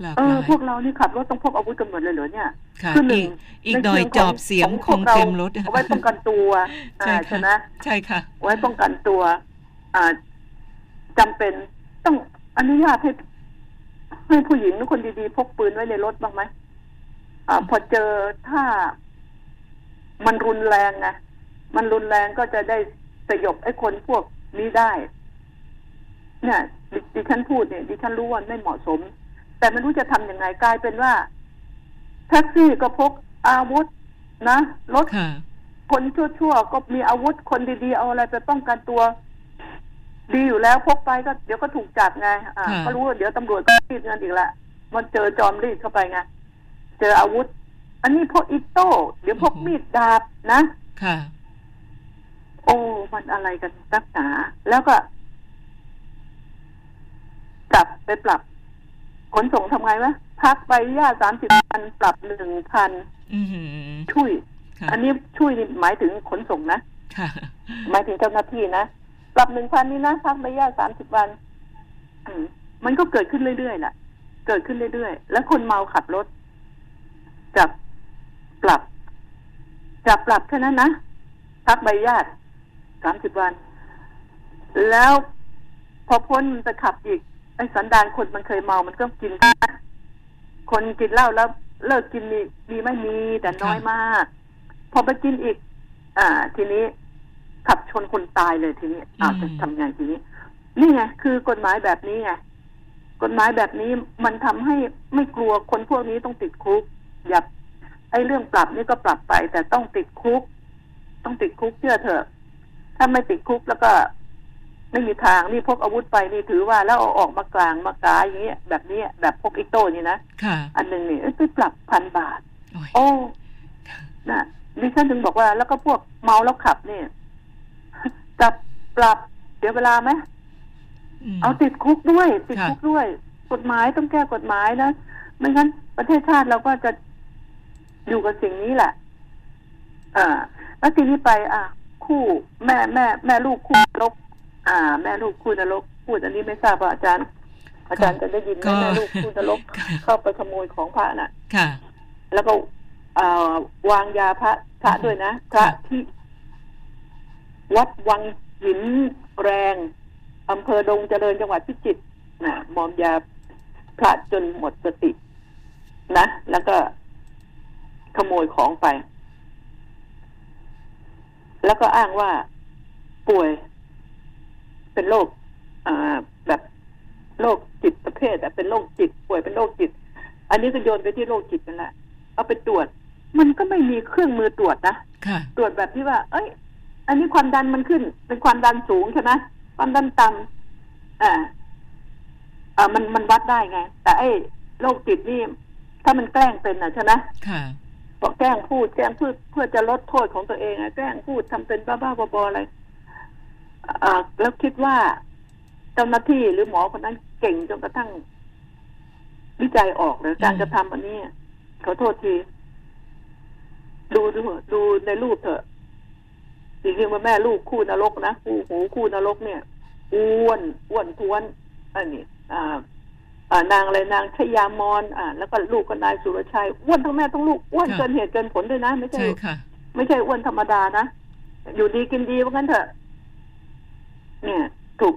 หลากเอหอลายพวกเรานี่ขับรถต้องพกอาวุธกันหมดเลยเหรอเนี่ยค่ะคือหนึ่อีงกอีกในหน่อยเชิงจอบเสียงขคองงพวกเราเต็มรถเอาไว้ป้องกันตัวใช่อ่าค่ะใช่ไหมใช่ค่ะ ไว้ป้องกันตัว อ่าจำเป็นต้องอนุญาตให้ให้ผู้หญิงหรือคนดีๆพกปืนไว้ในรถบ้างไหมอ่า พอเจอถ้ามันรุนแรงไงมันรุนแรงก็จะได้สยบไอ้คนพวกนี้ได้ เนี่ยดิดิฉันพูดเนี่ยดิฉันรู้ว่าไม่เหมาะสม แต่ไม่รู้จะทำยังไงกลายเป็นว่าแท็กซี่ก็พกอาวุธนะรถค่ะคนชั่วๆก็มีอาวุธคนดีๆเอาอะไรไปป้องกันตัว ดีอยู่แล้วพกไปก็เดี๋ยวก็ถูกจับไง อ่าค่ะก็รู้ว่าเดี๋ยวตำรวจก็รีดเงินอีกละมันเจอจอมรีดเข้าไปไงเจออาวุธ อันนี้พกอิโต้เดี๋ยวพกมีดดาบนะค่ะ โอ้มันอะไรกันนักหนาแล้วก็ จับไปปรับ ขนส่งทำไงวะพักใบอนุญาตสามสิบพันปรับหนึ่งพันอือหือช่วยค่ะอันนี้ช่วยนี่หมายถึงขนส่งนะค่ะหมายถึงเจ้าหน้าที่นะปรับหนึ่งพันนี่นะพักใบอนุญาตสามสิบวันอืมมันก็เกิดขึ้นเรื่อยๆแหละเกิดขึ้นเรื่อยๆ แล้วคนเมาขับรถจับปรับจับปรับแค่นั้นนะพักใบอนุญาตสามสิบวัน แล้วพอพ้นมันจะขับอีก ไอ้สันดานคนมันเคยเมา มันก็กินนคนกินเหล้าแล้ว เลิกกินมีมีไม่มีแต่น้อยมาก พอไปกินอีก อ่า ทีนี้ ขับชนคนตายเลยทีนี้อาวอืมจะทำไงทีนี้ นี่ไงคือกฎหมายแบบนี้ไงกฎหมายแบบนี้มันทำให้ไม่กลัวคนพวกนี้ต้องติดคุก อย่าไอ้เรื่องปรับนี่ก็ปรับไป แต่ต้องติดคุก ต้องติดคุกเชื่อเถอะ ถ้าไม่ติดคุกแล้วก็ ไม่มีทางนี่พกอาวุธไปนี่ถือว่าแล้วเอาออกมากลางมากาอย่างเงี้ยแบบนี้แบบพกอิโต้นี่นะค่ะอันหนึ่งนี่เอ้ยไปปรับพันบาทโอ้ยโอ้นะดิฉันถึงบอกว่า แล้วก็พวกเมาแล้วขับเนี่ยจับปรับเดี๋ยวเวลาไหมมเอาติดคุกด้วย ติดค่ะคุกด้วย กฎหมายต้องแก้กฎหมายนะไม่งั้นประเทศชาติเราก็จะอยู่กับสิ่งนี้แหละอ่าแล้วทีนี้ไป อะ คู่แม่แม่แม่ลูกคู่นรก อ่า แม่ลูกคู่นรกพูดอันนี้ไม่ทราบว่าอาจารย์ อาจารย์จะได้ยินไหมก็ แม่ลูกคู่นรกเข้าไปขโมยของพระน่ะ ค่ะ แล้วก็เอ่อวางยาพระพระด้วยนะพระที่ วัดวังหินแรงอำเภอดงเจริญจังหวัดพิจิตรนะมอมยาพระจนหมดสตินะ แล้วก็ขโมยของไป แล้วก็อ้างว่าป่วย เป็นโรคอ่าแบบโรคจิตประเภทอะเป็นโรคจิตป่วยเป็นโรคจิต อันนี้ก็โยนไปที่โรคจิตนั่นแหละเอาไปตรวจ มันก็ไม่มีเครื่องมือตรวจนะค่ะตรวจแบบที่ว่า เอ้ย อันนี้ความดันมันขึ้น เป็นความดันสูงใช่ไหมความดันต่ำอ่าอ่ามันมันวัดได้ไง แต่ไอ้โรคจิตนี่ ถ้ามันแกล้งเป็นนะใช่ไหมค่ะบอกแกล้งพูดแกล้งพูดเพื่อจะลดโทษของตัวเองอะแกล้งพูดทำเป็นบ้าๆบอๆอะไรอ่า แล้วคิดว่าเจ้าหน้าที่หรือหมอคนนั้นเก่งจนกระทั่งวิจัยออกหรือการอืมกระทำอันนี้ขอโทษทีดูดูดูในรูปเถอะจริงๆว่าแม่ลูกคู่นรกนะคู่หูคู่นรกเนี่ยอ้วนอ้วนท้วนอันนี้อ่าอ่านางอะไรนางชยามอนอ่า แล้วก็ลูกก็นายสุรชัยอ้วนทั้งแม่ทั้งลูกอ้วนค่ะเกินเหตุเกินผลด้วยนะ ไม่ใช่ใช่ค่ะไม่ใช่อ้วนธรรมดานะอยู่ดีกินดีว่างั้นเถอะ เนี่ย ถูก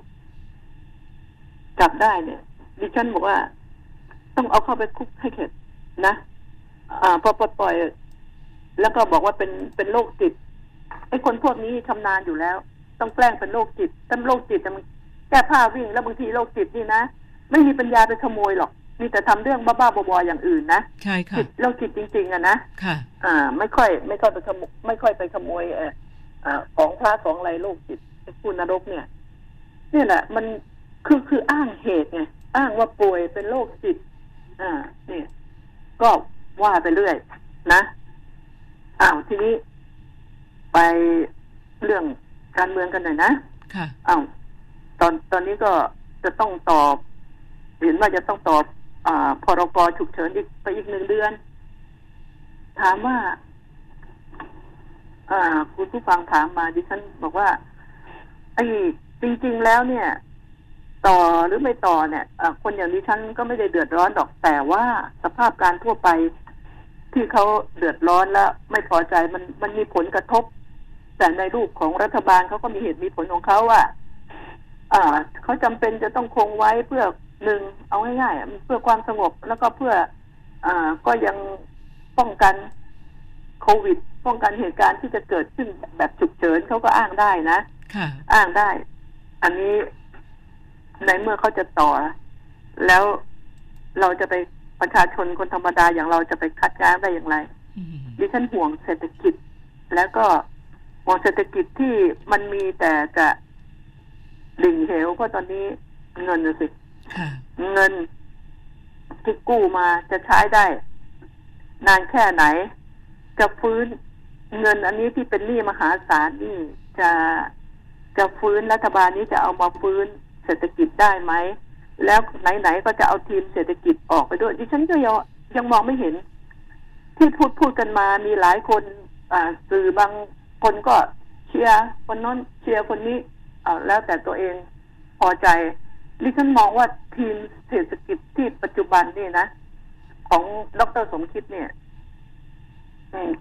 จับได้เนี่ย ดิฉันบอกว่า ต้องเอาเข้าไปคุกให้เข็ดนะอ่าพอปลดปล่อยแล้วก็บอกว่าเป็นเป็นโรคจิตไอ้คนพวกนี้ชำนาญอยู่แล้ว ต้องแกล้งเป็นโรคจิตถ้าโรคจิตน่ะมันแก้ผ้าวิ่งแล้วบางทีโรคจิตนี่นะไม่มีปัญญาไปขโมยหรอก มีแต่ทำเรื่องบ้าๆบอๆอย่างอื่นนะใช่ค่ะจิตโรคจิตจริง ๆอะนะค่ะ อ่า ไม่ค่อย ไม่ค่อยไปขโมยไม่ค่อยไปขโมยเอ่ออ่าของพระของอะไรโรคจิต ไอ้คุณนรกเนี่ยนี่แหละ มันคือคืออ้างเหตุไงอ้างว่าป่วยเป็นโรคจิต อ่า เนี่ย ก็ว่าไปเรื่อย นะอ้าวทีนี้ไปเรื่องการเมืองกันหน่อยนะค่ะอ้าวตอนตอนนี้ก็จะต้องตอบเห็นว่าจะต้องตอบอ่าพรกฉุกเฉินอีกไปอีกหนึ่งเดือน ถามว่า อ่า คุณผู้ฟังถามมาดิฉันบอกว่า ไอ้จริง ๆ แล้วเนี่ย ต่อหรือไม่ต่อเนี่ยอคนอย่างดิฉันก็ไม่ได้เดือดร้อนดอกแต่ว่าสภาพการทั่วไปที่เขาเดือดร้อนแล้วไม่พอใจมันมันมีผลกระทบ แต่ในรูปของรัฐบาลเขาก็มีเหตุมีผลของเขาว่าอ่าเขาจำเป็นจะต้องคงไว้เพื่อหนึ่งเอาง่ายๆเพื่อความสงบแล้วก็เพื่อ อ่าก็ยังป้องกันโควิด ป้องกันเหตุการณ์ที่จะเกิดขึ้นแบบฉุกเฉินเขาก็อ้างได้นะ อ้างได้ อันนี้ในเมื่อเขาจะต่อ แล้วเราจะไปประชาชนคนธรรมดาอย่างเราจะไปคัดค้านได้อย่างไรอืมดิฉันห่วงเศรษฐกิจ แล้วก็มองเศรษฐกิจที่มันมีแต่จะดิ่งเหวเพราะตอนนี้เงินน่ะสิค่ะเงินที่กู้มาจะใช้ได้ นานแค่ไหน จะฟื้นเงินอันนี้ที่เป็นหนี้มหาศาลนี่จะ จะฟื้นรัฐบาลนี้จะเอามาฟื้นเศรษฐกิจได้ไหม แล้วไหนๆก็จะเอาทีมเศรษฐกิจออกไปด้วย ดิฉันก็ยังยังมองไม่เห็น ที่พูดพูดกันมามีหลายคนอ่าสื่อบางคนก็เชียร์คนน้นเชียร์คนนี้อ่าแล้วแต่ตัวเองพอใจดิฉันมองว่าทีมเศรษฐกิจที่ปัจจุบันนี่นะ ของดรสมคิดเนี่ย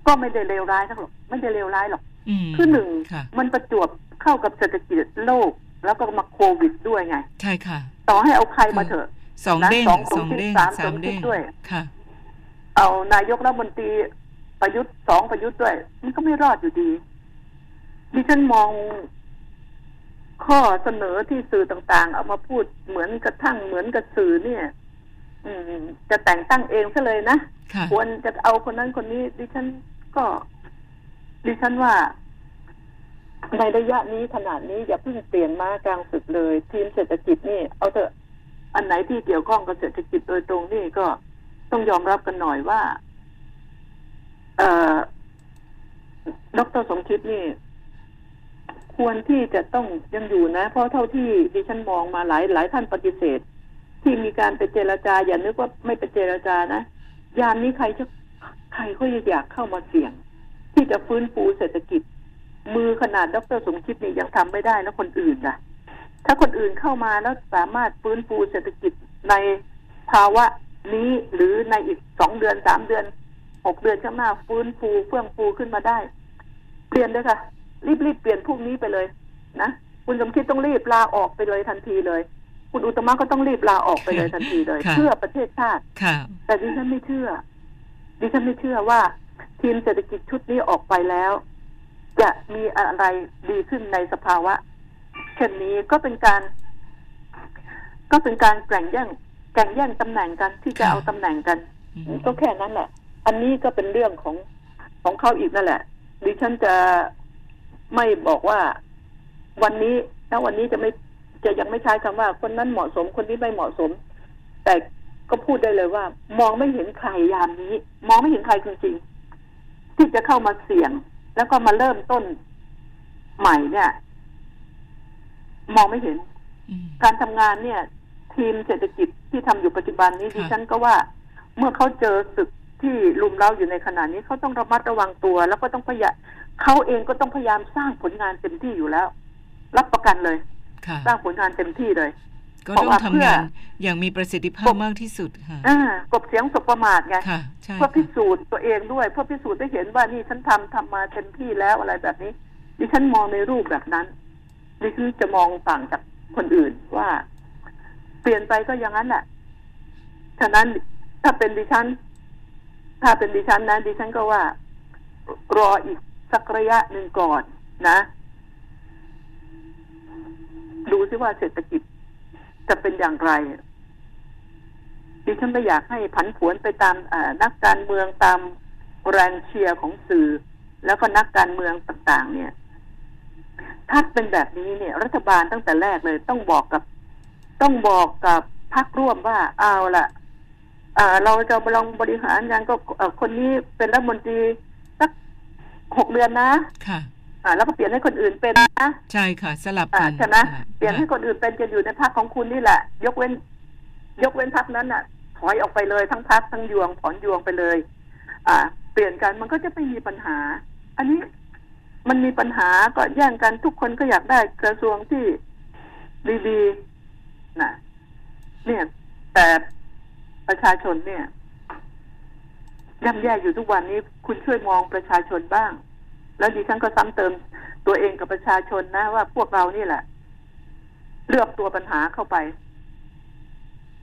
ก็ไม่ได้เลวร้ายทั้งหรอกไม่ได้เลวร้ายหรอกอืมคือหนึ่งค่ะมันประจวบเข้ากับเศรษฐกิจโลก แล้วก็มาโควิดด้วยไง ใช่ค่ะ ต่อให้เอาใครมาเถอะสองนะเด้งสองสองสมคิดเด้งสามสามสมคิดเด้งด้วยค่ะ เอานายกรัฐมนตรีประยุทธ์สองประยุทธ์ด้วย มันก็ไม่รอดอยู่ดีดิฉันมองข้อเสนอที่สื่อต่างๆ เอามาพูดเหมือนกระทั่งเหมือนกับสื่อเนี่ยอืม จะแต่งตั้งเองซะเลยนะค่ะควรจะเอาคนนั้นคนนี้ดิฉันก็ ดิฉันว่า ในระยะนี้ขนาดนี้อย่าเพิ่งเปลี่ยนมากลางศึกเลย ทีมเศรษฐกิจนี่ เอาเถอะอันไหนที่เกี่ยวข้องกับเศรษฐกิจโดยตรงนี่ก็ต้องยอมรับกันหน่อยว่า เอ่อดรสมคิดนี่ ควรที่จะต้องยังอยู่นะ เพราะเท่าที่ดิฉันมองมาหลายหลายท่านปฏิเสธ ที่มีการไปเจรจา อย่านึกว่าไม่ไปเจรจานะ ยามนี้ใครจะใครก็อยากเข้ามาเสี่ยง ที่จะฟื้นฟูเศรษฐกิจ มือขนาดดรสมคิดนี่ยังทำไม่ได้แล้วคนอื่นล่ะถ้าคนอื่นเข้ามาแล้วสามารถฟื้นฟูเศรษฐกิจในภาวะนี้หรือในอีกสองเดือนสามเดือนหกเดือนข้างหน้าฟื้นฟูเฟื่องฟูขึ้นมาได้ เปลี่ยนเลยค่ะ รีบรีบเปลี่ยนพวกนี้ไปเลย นะคุณสมคิดต้องรีบลาออกไปเลยทันทีเลย คุณอุตมะก็ต้องรีบลาออกไปเลยทันทีเลยค่ะเพื่อประเทศชาติค่ะแต่ดิฉันไม่เชื่อ ดิฉันไม่เชื่อว่า ทีมเศรษฐกิจชุดนี้ออกไปแล้ว จะมีอะไรดีขึ้นในสภาวะเช่นนี้ก็เป็นการ ก็เป็นการแข่งแย่งแข่งแย่งตำแหน่งกันที่จะค่ะเอาตำแหน่งกันอืมก็แค่นั้นแหละ อันนี้ก็เป็นเรื่องของของเขาอีกนั่นแหละ ดิฉันจะไม่บอกว่าวันนี้ถ้าวันนี้จะไม่ จะยังไม่ใช้คำว่า คนนั้นเหมาะสมคนนี้ไม่เหมาะสม แต่ก็พูดได้เลยว่า มองไม่เห็นใครยามนี้ มองไม่เห็นใครจริงๆที่จะเข้ามาเสี่ยง แล้วก็มาเริ่มต้นใหม่เนี่ย มองไม่เห็นอืมการทำงานเนี่ย ทีมเศรษฐกิจที่ทำอยู่ปัจจุบันนี้ค่ะดิฉันก็ว่า เมื่อเขาเจอศึกที่ลุมเล้าอยู่ในขณะนี้เขาต้องระมัดระวังตัว แล้วก็ต้องพยายามเขาเองก็ต้องพยายามสร้างผลงานเต็มที่อยู่แล้ว รับประกันเลยค่ะ สร้างผลงานเต็มที่เลย ก็เพราะต้องว่าทำเพื่องานอย่างมีประสิทธิภาพมากที่สุดค่ะอ่ากบเสียงสบประมาทไงค่ะใช่เพื่อพิค่ะสูจน์ตัวเองด้วยเพื่อพิสูจน์ได้เห็นว่านี่ฉันทำทำมาเต็มที่แล้วอะไรแบบนี้ดิฉันมองในรูปแบบนั้นดิฉันจะมองต่างจากคนอื่นว่า เปลี่ยนไปก็อย่างนั้นแหละฉะนั้นถ้าเป็นดิฉัน ถ้าเป็นดิฉันนะดิฉันก็ว่า รออีกสักระยะหนึ่งก่อนนะดู ซิว่าเศรษฐกิจจะเป็นอย่างไรดิฉันไม่อยากให้ผันผวนไปตามนักการเมืองตามแรงเชียร์ของสื่อ แล้วก็นักการเมืองต่างๆ เนี่ย ถ้าเป็นแบบนี้เนี่ย รัฐบาลตั้งแต่แรกเลย ต้องบอกกับ ต้องบอกกับพรรคร่วมว่าเอาละเราจะลองบริหารงานก็คนนี้เป็นรัฐมนตรีสักหกเดือนนะค่ะ อ่าแล้วก็เปลี่ยนให้คนอื่นเป็นนะใช่ค่ะ สลับอ่ากันใช่ไหมค่ะเปลี่ยนให้คนอื่นเป็นจะอยู่ในพรรคของคุณนี่แหละ ยกเว้น ยกเว้นพรรคนั้นน่ะ ถอยออกไปเลยทั้งพรรคทั้งยวงถอนยวงไปเลย อ่า เปลี่ยนกันมันก็จะไม่มีปัญหา อันนี้มันมีปัญหาก็แย่งกันทุกคนก็อยากได้กระทรวงที่ดีๆนะเนี่ย แต่ประชาชนเนี่ยย่ำแย่อยู่ทุกวันนี้ คุณช่วยมองประชาชนบ้าง แล้วดิฉันก็ซ้ำเติมตัวเองกับประชาชนนะว่าพวกเรานี่แหละ เลือกตัวปัญหาเข้าไป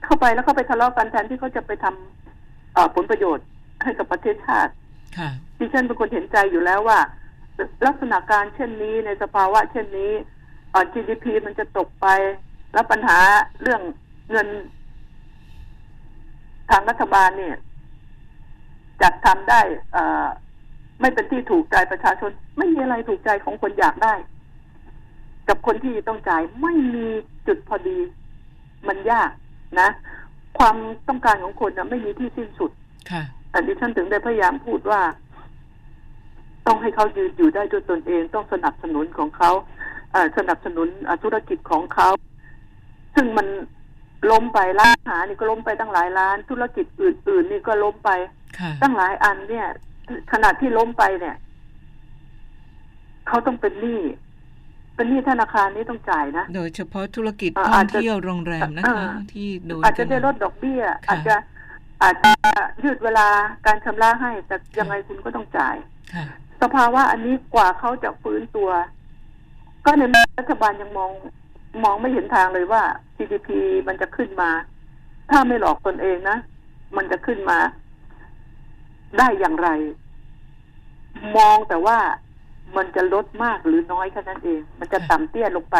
เข้าไปแล้วก็ไปทะเลาะกันแทนที่เขาจะไปทำเอ่อผลประโยชน์ให้กับประเทศชาติค่ะดิฉันเป็นคนเห็นใจอยู่แล้วว่า ลักษณะการเช่นนี้ในสภาวะ เช่นนี้เอ่อ GDP มันจะตกไป แล้วปัญหาเรื่องเงิน ทางรัฐบาลเนี่ยจัดทำได้เอ่อ ไม่เป็นที่ถูกใจประชาชน ไม่มีอะไรถูกใจของคนอยากได้ กับคนที่ต้องจ่ายไม่มีจุดพอดี มันยากนะ ความต้องการของคนนะไม่มีที่สิ้นสุดค่ะแต่ดิฉันถึงได้พยายามพูดว่า ต้องให้เขายืนอยู่ได้ด้วยตนเอง ต้องสนับสนุนของเขาเอ่อสนับสนุนอะธุรกิจของเขา ซึ่งมันล้มไปร้านอาหารนี่ก็ล้มไปตั้งหลายร้าน ธุรกิจอื่น ๆ นี่ก็ล้มไปค่ะตั้งหลายอันเนี่ย ขนาดที่ล้มไปเนี่ยเขาต้องเป็นหนี้เป็นหนี้ธนาคารนี่ต้องจ่ายนะ โดยเฉพาะธุรกิจอ่าท่องอาจจะเที่ยวโรงแรมนะอ่าคะ ที่โดนอาจจะกันได้ลดดอกเบี้ยค่ะอาจจะอาจจะยืดเวลาการชำระให้ แต่ยังไงคุณก็ต้องจ่ายค่ะสภาวะอันนี้กว่าเขาจะฟื้นตัว ก็ในเมื่อรัฐบาลยังมองมองไม่เห็นทางเลยว่า GDP มันจะขึ้นมา ถ้าไม่หลอกตนเองนะ มันจะขึ้นมา ได้อย่างไร มองแต่ว่ามันจะลดมากหรือน้อยแค่นั้นเอง มันจะต่ำเตี้ยลงไป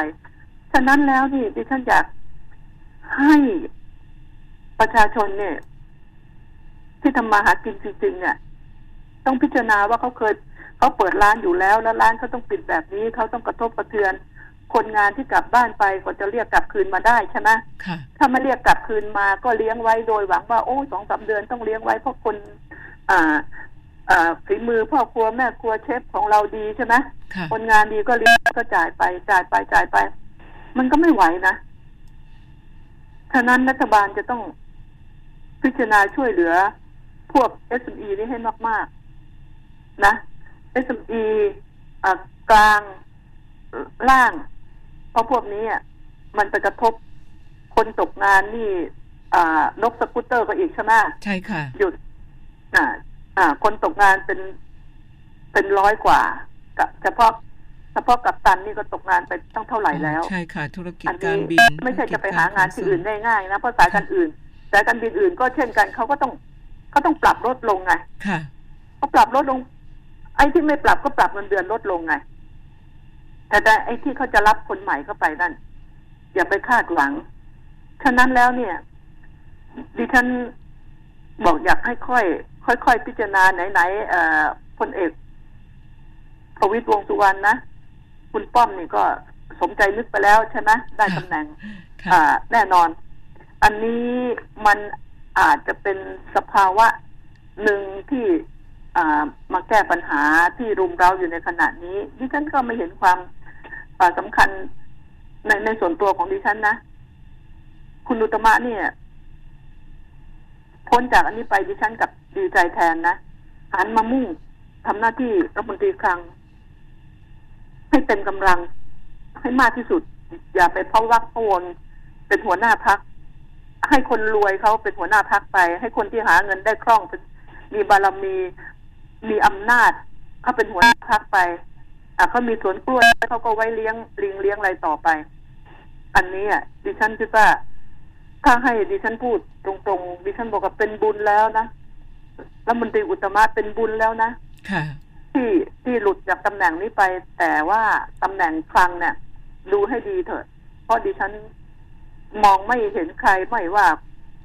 ฉะนั้นแล้วนี่ดิฉันอยากให้ประชาชนเนี่ย ที่ทำมาหากินจริงๆเนี่ยต้องพิจารณาว่าเขาเคยเขาเปิดร้านอยู่แล้ว แล้วร้านเขาต้องปิดแบบนี้เขาต้องกระทบกระเทือน คนงานที่กลับบ้านไปก็จะเรียกกลับคืนมาได้ใช่ไหมค่ะถ้าไม่เรียกกลับคืนมาก็เลี้ยงไว้โดยหวังว่าโอ้สองสามเดือนต้องเลี้ยงไว้เพราะคน อ่าอ่าฝีมือพ่อครัวแม่ครัวเชฟของเราดีใช่ไหมค่ะคนงานดีก็เลี้ยงก็จ่ายไปจ่ายไปจ่ายไป มันก็ไม่ไหวนะฉะนั้นรัฐบาลจะต้องพิจารณาช่วยเหลือ พวก SME นี่ให้มาก ๆ นะ SME อ่ากลางล่าง เพราะพวกนี้อะมันไปกระทบคนตกงานนี่อ่านกสกูตเตอร์ก็อีกใช่ไหมใช่ค่ะหยุด อ่าอ่า คนตกงานเป็นเป็นร้อยกว่ากับเฉพาะเฉพาะกับตันนี่ก็ตกงานไปตั้งเท่าไหร่แล้ว ใช่ค่ะ ธุรกิจอันการนี้บิน ไม่ใช่จะไปหางานที่ธุรกิจอื่นได้ง่ายนะเพราะสายการอื่นสายการบินอื่นก็เช่นกันเขาก็ต้องเขาต้องปรับลดลงไงค่ะเขาปรับลดลง ไอ้ที่ไม่ปรับก็ปรับเงินเดือนลดลงไง แต่แต่ไอ้ที่เขาจะรับคนใหม่เข้าไปนั่นอย่าไปคาดหวัง ฉะนั้นแล้วเนี่ย ดิฉันบอกอยากให้ค่อย ค่อยๆพิจารณาไหนๆเอ่อพลเอกประวิตรวงษ์สุวรรณนะคุณป้อมนี่ก็สมใจนึกไปแล้วใช่ไหมได้ตำแหน่งค่ะอ่าแน่นอน อันนี้มันอาจจะเป็นสภาวะหนึ่งที่อ่ามาแก้ปัญหาที่รุมเร้าอยู่ในขณะนี้ดิฉันก็ไม่เห็นความอ่าสำคัญในในส่วนตัวของดิฉันนะ คุณอุตมะเนี่ย พ้นจากอันนี้ไปดิฉันกับดีใจแทนนะหันมามุ่งทำหน้าที่รัฐมนตรีคลัง ให้เต็มกำลัง ให้มากที่สุด อย่าไปเพราะวักพวนเป็นหัวหน้าพัก ให้คนรวยเขาเป็นหัวหน้าพักไป ให้คนที่หาเงินได้คล่องมีบารมีมีอำนาจเขาเป็นหัวหน้าพักไปอะเขามีสวนกล้วยเขาก็ไว้เลี้ยงลิงเลี้ยงอะไรต่อไป อันนี้อะดิฉันคิดว่า ถ้าให้ดิฉันพูดตรงๆ ดิฉันบอกว่าเป็นบุญแล้วนะรัฐมนตรีอุตตมะเป็นบุญแล้วนะค่ะ ที่ที่หลุดจากตำแหน่งนี้ไป แต่ว่าตำแหน่งคลังเนี่ยดูให้ดีเถอะ เพราะดิฉันมองไม่เห็นใครไม่ว่า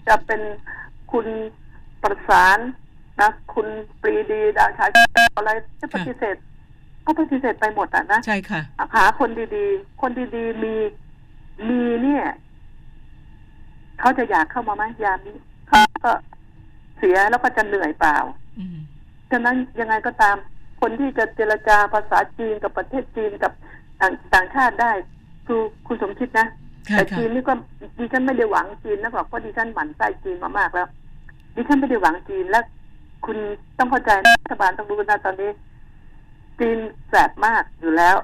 จะเป็นคุณประสานนะคุณปรีดีดาวชายอะไรจะปฏิเสธก็ปฏิเสธไปหมดอะนะใช่ค่ะหาคนดีๆ คนดีๆมีมีเนี่ย เขาจะอยากเข้ามาไหมยามนี้เขาก็เสียแล้วก็จะเหนื่อยเปล่าอืมฉะนั้นยังไงก็ตาม คนที่จะเจรจาภาษาจีนกับประเทศจีนกับต่างต่างชาติได้คือคุณสมคิดนะค่ะแต่ค่ะจีนนี่ก็ดิฉันไม่ได้หวังจีนนะเพราะดิฉันหมั่นไส้จีนมามากแล้ว ดิฉันไม่ได้หวังจีนและคุณต้องเข้าใจนะรัฐบาลต้องรู้นะตอนนี้จีนแสบมากอยู่แล้ว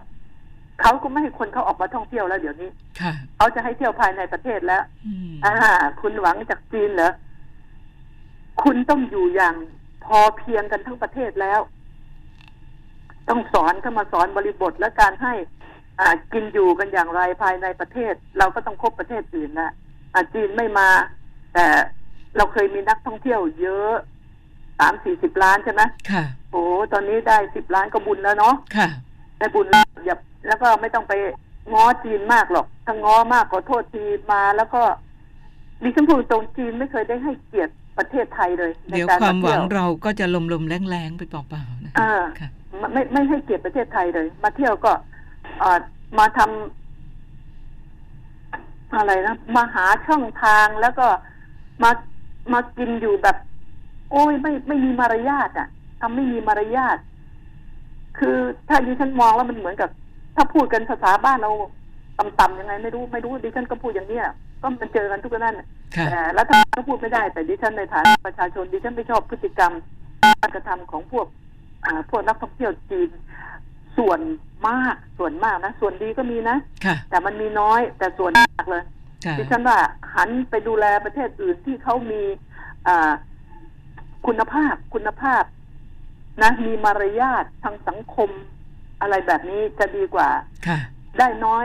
เขาก็ไม่ให้คนเขาออกมาท่องเที่ยวแล้วเดี๋ยวนี้ค่ะเขาจะให้เที่ยวภายในประเทศแล้วอืมอ่า คุณหวังจากจีนเหรอคุณต้องอยู่อย่างพอเพียงกันทั้งประเทศแล้ว ต้องสอนเข้ามาสอนบริบทและการให้ อ่ากินอยู่กันอย่างไรภายในประเทศ เราก็ต้องคบประเทศอื่นนะอ่าจีนไม่มา แต่เราเคยมีนักท่องเที่ยวเยอะสามสี่สิบล้านใช่ไหมค่ะโอ้ตอนนี้ได้สิบล้านก็บุญแล้วเนาะค่ะ ได้บุญแล้วอย่าแล้วก็ไม่ต้องไปง้อจีนมากหรอกถ้าง้อมากขอโทษทีมาแล้วก็ดิฉันพูดตรงจีนไม่เคยได้ให้เกียรติปประเทศไทยเลยในเดี๋ยวการความหวังเที่ยเราก็จะลมๆแรงๆไปเปล่าๆนะเอคะอค่ะไม่ไม่ไม่ให้เกียรติประเทศไทยเลย มาเที่ยวก็เอ่อมาทำอะไรนะมาหาช่องทางแล้วก็มามากินอยู่แบบ โอ้ยไม่ไม่มีมารยาทอะทำไม่มีมารยาท คือถ้าดิฉันมองแล้วมันเหมือนกับ ถ้าพูดกันภาษาบ้านเราต่ำๆยังไงไม่รู้ไม่รู้ดิฉันก็พูดอย่างเนี้ยก็มันเจอกันทุกนั่นน่ะค่ะแต่รัฐบาลก็พูดไม่ได้ แต่ดิฉันในฐานะประชาชนดิฉันไม่ชอบพฤติกรรมการกระทำของพวกอ่าพวกนักท่องเที่ยวจีนส่วนมากส่วนมากนะส่วนดีก็มีนะค่ะแต่มันมีน้อยแต่ส่วนมากเลยค่ะดิฉันว่าหันไปดูแลประเทศอื่นที่เขามีอ่าคุณภาพคุณภาพ นะมีมารยาททางสังคม อะไรแบบนี้จะดีกว่าค่ะ ได้น้อย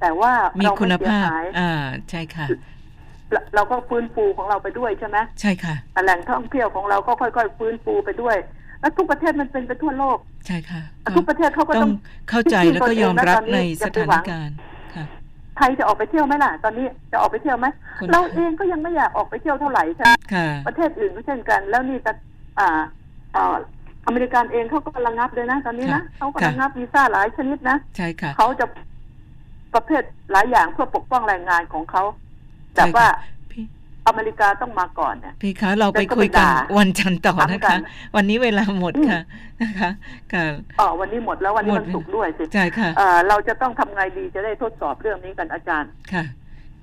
แต่ว่ามีเราคุณไเสียภาพหายอ่าใช่ค่ะเราเราก็ฟื้นฟูของเราไปด้วยใช่ไหมใช่ค่ะแหล่งท่องเที่ยวของเราก็ค่อยๆฟื้นฟูไปด้วย แล้วทุกประเทศมันเป็นไปทั่วโลก ใช่ค่ะ ทุกประเทศเขาก็ต้ต้อองงเข้าใจแล้วก็ยอมรับในสถานอย่าไปหวังการณ์ค่ะไทยจะออกไปเที่ยวไหมล่ะ ตอนนี้จะออกไปเที่ยวไหมคนเราเองก็ยังไม่อยากออกไปเที่ยวเท่าไหร่ใช่ไหมค่ะประเทศอื่นก็เช่นกัน แล้วนี่จะอ่า อ่าอเมริกันเองเขาก็ระงับเลยนะตอนนี้นะค่ะเขาก็ค่ะระงับวีซ่าหลายชนิดนะใช่ค่ะเขาจะประเภทหลายอย่างเพื่อปกป้องแรงงานของเขาแต่ใช่ค่ะว่าพี่อเมริกาต้องมาก่อนเนี่ยพี่คะเราไปแล้วก็คุยกันไปด่าวันจันทร์ต่อนะถามกัคะนวันนี้เวลาหมดค่ะนะคะค่ะอ๋อวันนี้หมดแล้ววันนี้หมดวันศุกร์ด้วยสิใช่ค่ะเอ่อเราจะต้องทำไงดีจะได้ทดสอบเรื่องนี้กันอาจารย์ค่ะ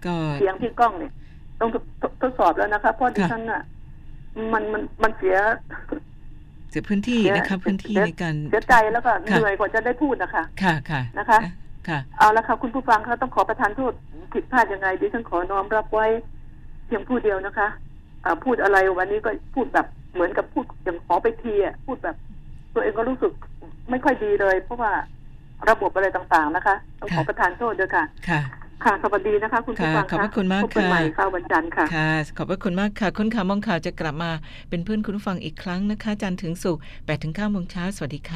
ก็เสียงที่กล้องเนี่ย ต้องทดทดสอบแล้วนะคะเพราะดิค่ะฉันน่ะ มันมันมันเสีย เสียพื้นที่นะคะพื้นที่เสียในการเสียใจแล้วก็ค่ะเหนื่อยกว่าจะได้พูดนะคะค่ะค่ะนะคะค่ะเอาละค่ะคุณผู้ฟังคะต้องขอประทานโทษผิดพลาดยังไงดิฉันขอน้อมรับไว้เพียงผู้เดียวนะคะอ่าพูดอะไรวันนี้ก็พูดแบบเหมือนกับพูดอย่างขอไปทีอะพูดแบบ ตัวเองก็รู้สึกไม่ค่อยดีเลย เพราะว่าระบบอะไรต่างๆนะคะ ต้องขอค่ะประทานโทษด้วยค่ะ ค่ะค่ะสวัสดีนะคะ คุณผู้ค่ะฟังขอบพระคุณมากพบกันค่ะใหม่ค่ะวันจันทร์ค่ะค่ะ ขอบพระคุณมากค่ะค้นข่าวมองข่าวจะกลับมาเป็นเพื่อนคุณผู้ฟังอีกครั้งนะคะ จันทร์ถึงศุกร์8ถึง9โมงเช้าสวัสดีค่ะ